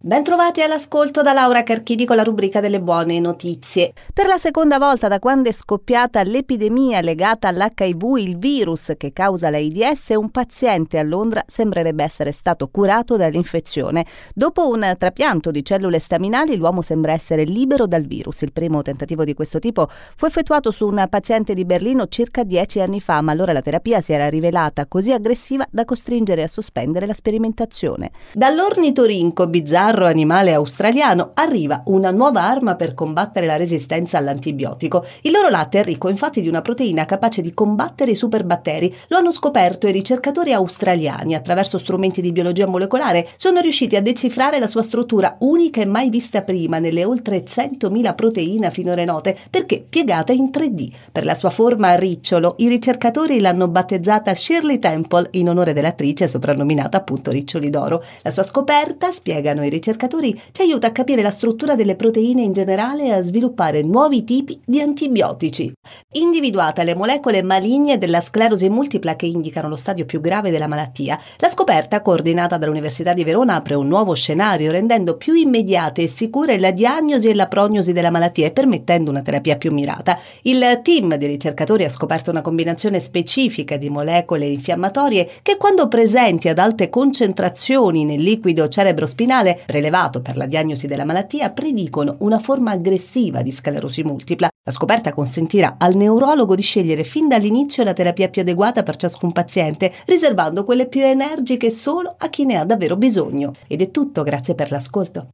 Bentrovati all'ascolto da Laura Carchidi con la rubrica delle buone notizie. Per la seconda volta da quando è scoppiata l'epidemia legata all'HIV, il virus che causa l'AIDS, un paziente a Londra sembrerebbe essere stato curato dall'infezione. Dopo un trapianto di cellule staminali, l'uomo sembra essere libero dal virus. Il primo tentativo di questo tipo fu effettuato su un paziente di Berlino circa dieci anni fa, ma allora la terapia si era rivelata così aggressiva da costringere a sospendere la sperimentazione. Dall'ornitorinco bizzarro bizzarro animale australiano arriva una nuova arma per combattere la resistenza all'antibiotico. Il loro latte è ricco infatti di una proteina capace di combattere i superbatteri. Lo hanno scoperto i ricercatori australiani attraverso strumenti di biologia molecolare. Sono riusciti a decifrare la sua struttura unica e mai vista prima nelle oltre 100.000 proteine finora note perché piegata in 3D. Per la sua forma a ricciolo, i ricercatori l'hanno battezzata Shirley Temple in onore dell'attrice soprannominata appunto Riccioli d'Oro. La sua scoperta, spiegano i ricercatori ci aiuta a capire la struttura delle proteine in generale e a sviluppare nuovi tipi di antibiotici. Individuate le molecole maligne della sclerosi multipla che indicano lo stadio più grave della malattia, la scoperta coordinata dall'Università di Verona apre un nuovo scenario rendendo più immediate e sicure la diagnosi e la prognosi della malattia e permettendo una terapia più mirata. Il team di ricercatori ha scoperto una combinazione specifica di molecole infiammatorie che quando presenti ad alte concentrazioni nel liquido cerebrospinale prelevato per la diagnosi della malattia predicono una forma aggressiva di sclerosi multipla. La scoperta consentirà al neurologo di scegliere fin dall'inizio la terapia più adeguata per ciascun paziente, riservando quelle più energiche solo a chi ne ha davvero bisogno. Ed è tutto, grazie per l'ascolto.